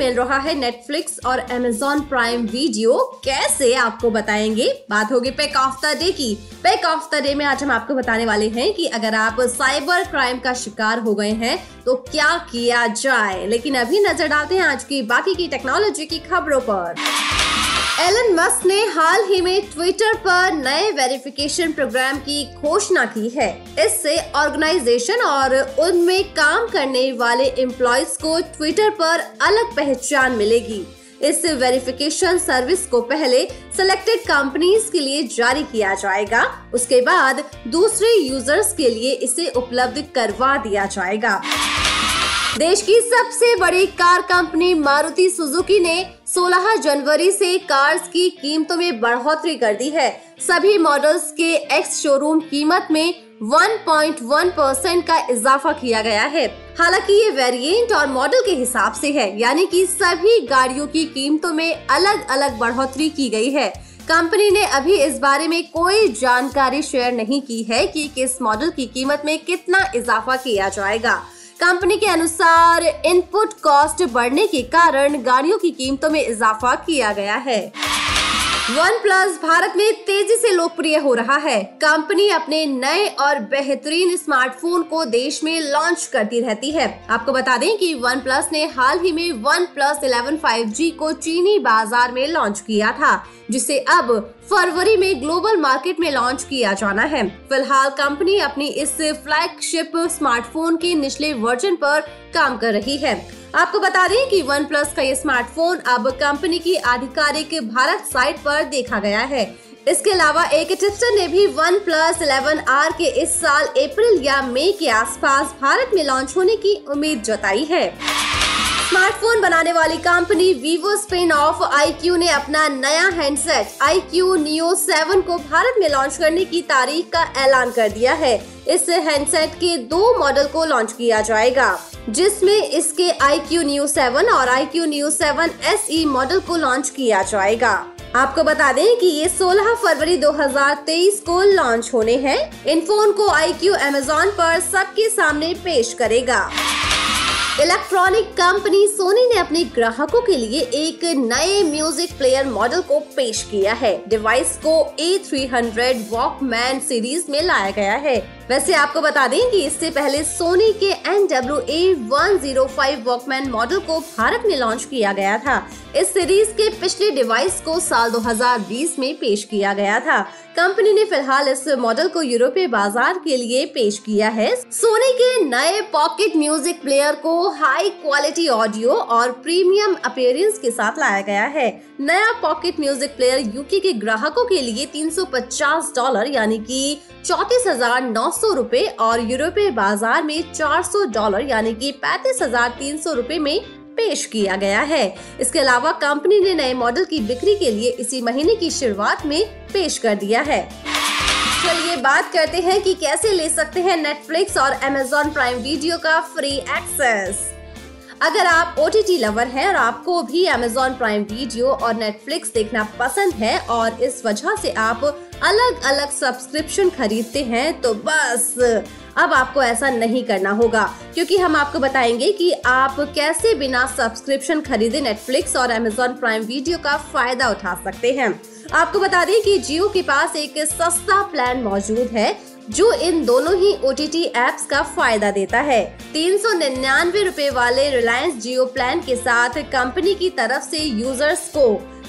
मिल रहा है नेटफ्लिक्स और अमेजोन प्राइम वीडियो कैसे आपको बताएँगे? बात होगी पैक ऑफ़ द डे की। पैक ऑफ़ द डे में आज हम आपको बताने वाले हैं कि अगर आप साइबर क्राइम का शिकार हो गए हैं तो क्या किया जाए? लेकिन अभी नज़र डालते हैं आज की बाकी की टेक्नोलॉजी की खबरों पर। एलन मस्क ने हाल ही में ट्विटर पर नए वेरिफिकेशन प्रोग्राम की घोषणा की है। इससे ऑर्गेनाइजेशन और उनमें काम करने वाले एम्प्लॉयज़ को ट्विटर पर अलग पहचान मिलेगी। इस वेरिफिकेशन सर्विस को पहले सिलेक्टेड कंपनीज़ के लिए जारी किया जाएगा। उसके बाद दूसरे यूज़र्स के लिए इसे उपलब्ध करवा दिया जाएगा। देश की सबसे बड़ी कार कंपनी मारुति सुजुकी ने 16 जनवरी से कार्स की कीमतों में बढ़ोतरी कर दी है। सभी मॉडल्स के एक्स शोरूम कीमत में 1.1 परसेंट का इजाफा किया गया है। हालाँकि ये वेरिएंट और मॉडल के हिसाब से है, यानी कि सभी गाड़ियों की कीमतों में अलग अलग बढ़ोतरी की गई है। कंपनी ने अभी इस बारे में कोई जानकारी शेयर नहीं की है कि किस मॉडल की कीमत में कितना इजाफा किया जाएगा। कंपनी के अनुसार इनपुट कॉस्ट बढ़ने के कारण गाड़ियों की कीमतों में इजाफा किया गया है। वन प्लस भारत में तेज़ी से लोकप्रिय हो रहा है। कंपनी अपने नए और बेहतरीन स्मार्टफ़ोन को देश में लॉन्च करती रहती है। आपको बता दें कि वन प्लस ने हाल ही में one plus eleven five G को चीनी बाज़ार में लॉन्च किया था। जिसे अब फरवरी में ग्लोबल मार्केट में लॉन्च किया जाना है। फ़िलहाल कंपनी अपनी इस फ्लैगशिप स्मार्टफ़ोन के निचले वर्जन पर काम कर रही है। आपको बता दें कि वन प्लस का ये स्मार्टफ़ोन अब कंपनी की आधिकारिक भारत साइट पर देखा गया है। इसके अलावा एक टिप्सटर ने भी वन प्लस इलेवन आर के इस साल अप्रैल या मई के आसपास भारत में लॉन्च होने की उम्मीद जताई है। स्मार्टफ़ोन बनाने वाली company Vivo spin off I Q ने अपना नया handset I Q neo seven को भारत में लॉन्च करने की तारीख का ऐलान कर दिया है। इस हैंडसेट के दो मॉडल को लॉन्च किया जाएगा, जिसमें इसके क्यू न्यू सेवन और I Q new seven S E model को लॉन्च किया जाएगा। आपको बता दें कि ये 16 फरवरी 2023 को लॉन्च होने हैं। इन फ़ोन को क्यू एमेजोन पर सबके सामने पेश करेगा। इलेक्ट्रॉनिक कंपनी सोनी ने अपने ग्राहकों के लिए एक नए म्यूज़िक प्लेयर मॉडल को पेश किया है। डिवाइस को A300 वॉकमैन सीरीज़ में लाया गया है। वैसे आपको बता दें कि इससे पहले सोनी के N W A one zero five Walkman model को भारत में लॉन्च किया गया था। इस सीरीज़ के पिछले डिवाइस को साल 2020 में पेश किया गया था। कंपनी ने फ़िलहाल इस मॉडल को यूरोपीय बाज़ार के लिए पेश किया है। सोनी के नए पॉकेट म्यूज़िक प्लेयर को हाई क्वालिटी ऑडियो और प्रीमियम अपेयरेंस के साथ लाया गया है। नया पॉकेट म्यूज़िक प्लेयर यूके के ग्राहकों के लिए 350 डॉलर यानी कि चौतीस हज़ार नौ सौ रूपए और यूरोपीय बाज़ार में 400 डॉलर, यानी कि पैंतीस हज़ार तीन सौ रूपए में पेश किया गया है। इसके अलावा कंपनी ने नए मॉडल की बिक्री के लिए इसी महीने की शुरुआत में पेश कर दिया है। चलिए बात करते हैं कि कैसे ले सकते हैं नेटफ्लिक्स और अमेजोन प्राइम वीडियो का फ्री एक्सेस अगर आप ओ टी टी लवर हैं और आपको भी अमेजोन प्राइम वीडियो और नेटफ्लिक्स देखना पसंद है और इस वजह से आप अलग अलग सब्सक्रिप्शन खरीदते हैं तो बस, अब आपको ऐसा नहीं करना होगा। क्योंकि हम आपको बताएँगे कि आप कैसे बिना सब्सक्रिप्शन खरीदे नेटफ्लिक्स और अमेजोन प्राइम वीडियो का फ़ायदा उठा सकते हैं। आपको बता दें कि जियो के पास एक सस्ता प्लान मौजूद है। जो इन दोनों ही ओ टी टी एप्स का फ़ायदा देता है। तीन सौ निन्यानवे रूपए वाले रिलायंस जियो प्लान के साथ कंपनी की तरफ़ से यूज़र्स को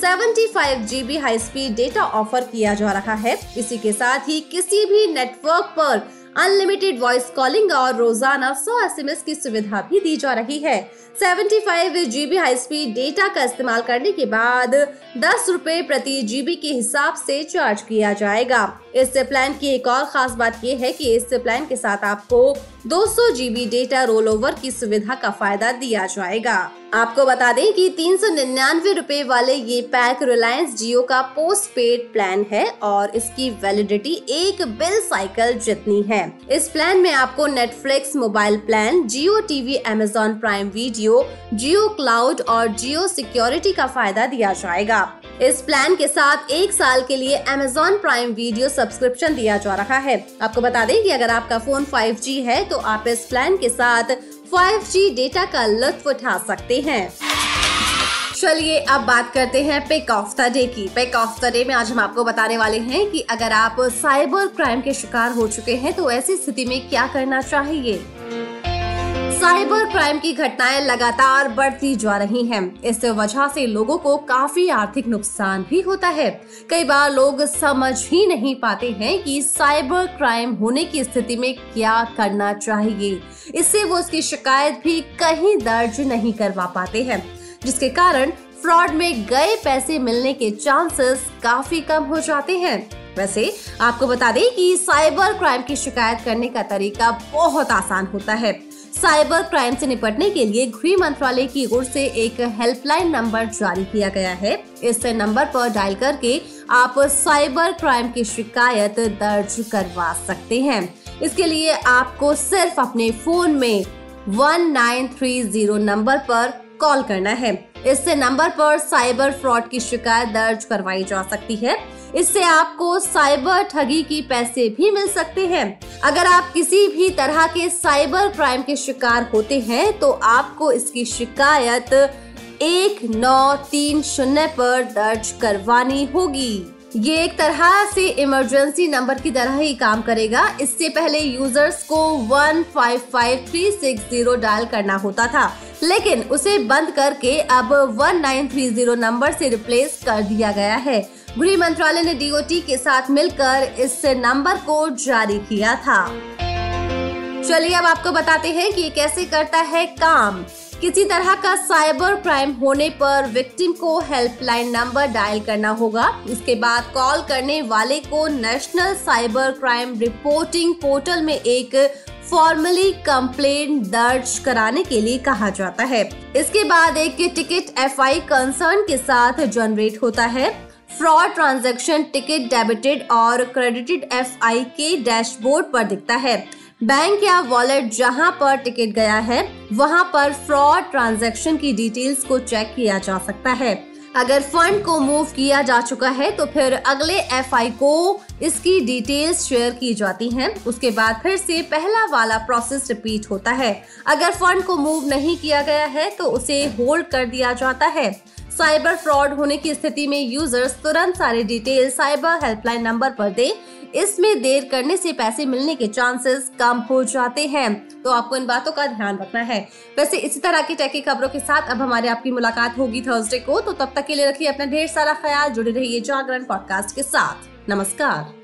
75 GB high speed data offer किया जा रहा है। इसी के साथ ही किसी भी नेटवर्क पर अनलिमिटेड वॉइस कॉलिंग और रोज़ाना 100 एसएमएस की सुविधा भी दी जा रही है। 75 जीबी हाई स्पीड डेटा का इस्तेमाल करने के बाद दस रूपए प्रति जीबी के हिसाब से चार्ज किया जाएगा। इस प्लान की एक और खास बात यह है कि इस प्लान के साथ आपको 200 जीबी डेटा रोल ओवर की सुविधा का फ़ायदा दिया जाएगा। आपको बता दें कि तीन सौ निन्यानवे रूपए वाले ये पैक रिलायंस जियो का पोस्ट पेड प्लान है और इसकी वैलिडिटी एक बिल साइकिल जितनी है। इस प्लान में आपको Netflix mobile plan Jio TV Amazon Prime Video Jio cloud और जियो सिक्योरिटी का फ़ायदा दिया जाएगा। इस प्लान के साथ एक साल के लिए अमेजोन प्राइम वीडियो सब्सक्रिप्शन दिया जा रहा है। आपको बता दें कि अगर आपका फ़ोन 5G है तो आप इस प्लान के साथ 5G डेटा का लुत्फ उठा सकते हैं। चलिए अब बात करते हैं पिक ऑफ़ द डे की। पिक ऑफ़ द डे में आज हम आपको बताने वाले हैं कि अगर आप साइबर क्राइम के शिकार हो चुके हैं तो ऐसी स्थिति में क्या करना चाहिए? साइबर क्राइम की घटनाएँ लगातार बढ़ती जा रही हैं। इस वजह से लोगों को काफ़ी आर्थिक नुकसान भी होता है। कई बार लोग समझ ही नहीं पाते हैं कि साइबर क्राइम होने की स्थिति में क्या करना चाहिए। इससे वो उसकी शिकायत भी कहीं दर्ज नहीं करवा पाते हैं। जिसके कारण फ्रॉड में गए पैसे मिलने के चांसेस काफ़ी कम हो जाते हैं। वैसे, आपको बता दें कि साइबर क्राइम की शिकायत करने का तरीका बहुत आसान होता है। साइबर क्राइम से निपटने के लिए गृह मंत्रालय की ओर से एक हेल्पलाइन नंबर जारी किया गया है। इस नंबर पर डायल करके आप साइबर क्राइम की शिकायत दर्ज करवा सकते हैं। इसके लिए आपको सिर्फ़ अपने फ़ोन में 1930 नंबर पर कॉल करना है। इससे नंबर पर साइबर फ्रॉड की शिकायत दर्ज करवाई जा सकती है। इससे आपको साइबर ठगी की पैसे भी मिल सकते हैं। अगर आप किसी भी तरह के साइबर क्राइम के शिकार होते हैं तो आपको इसकी शिकायत एक नौ तीन शून्य पर दर्ज करवानी होगी। ये एक तरह से इमरजेंसी नंबर की तरह ही काम करेगा। इससे पहले यूज़र्स को one five five three six zero dial करना होता था। लेकिन उसे बंद करके अब one nine three zero number से रिप्लेस कर दिया गया है। गृह मंत्रालय ने डीओटी के साथ मिलकर इस नंबर को जारी किया था। चलिए अब आपको बताते हैं कि ये कैसे करता है काम। किसी तरह का साइबर क्राइम होने पर विक्टिम को हेल्पलाइन नंबर डायल करना होगा। इसके बाद कॉल करने वाले को national cyber crime reporting portal में एक फॉर्मली कंप्लेन दर्ज कराने के लिए कहा जाता है। इसके बाद एक टिकट एफआई कंसर्न के साथ जनरेट होता है। फ्रॉड ट्रांजैक्शन टिकट डेबिटेड और क्रेडिटेड एफ़ आई के डैशबोर्ड पर दिखता है। बैंक या वॉलेट जहाँ पर टिकट गया है, वहाँ पर फ्रॉड ट्रांजैक्शन की डिटेल्स को चेक किया जा सकता है। अगर फंड को मूव किया जा चुका है तो फिर अगले एफआई को इसकी डिटेल्स शेयर की जाती हैं। उसके बाद फिर से पहला वाला प्रोसेस रिपीट होता है। अगर फंड को मूव नहीं किया गया है तो उसे होल्ड कर दिया जाता है। साइबर फ्रॉड होने की स्थिति में यूज़र्स तुरंत सारे डिटेल साइबर हेल्पलाइन नंबर पर दे। इसमें देर करने से पैसे मिलने के चांसेस कम हो जाते हैं। तो आपको इन बातों का ध्यान रखना है। वैसे इसी तरह की टेकी खबरों के साथ अब हमारे आपकी मुलाकात होगी थर्सडे को। तो तब तक के लिए रखिए अपना ढेर सारा ख्याल। जुड़े रहिए जागरण पॉडकास्ट के साथ। नमस्कार।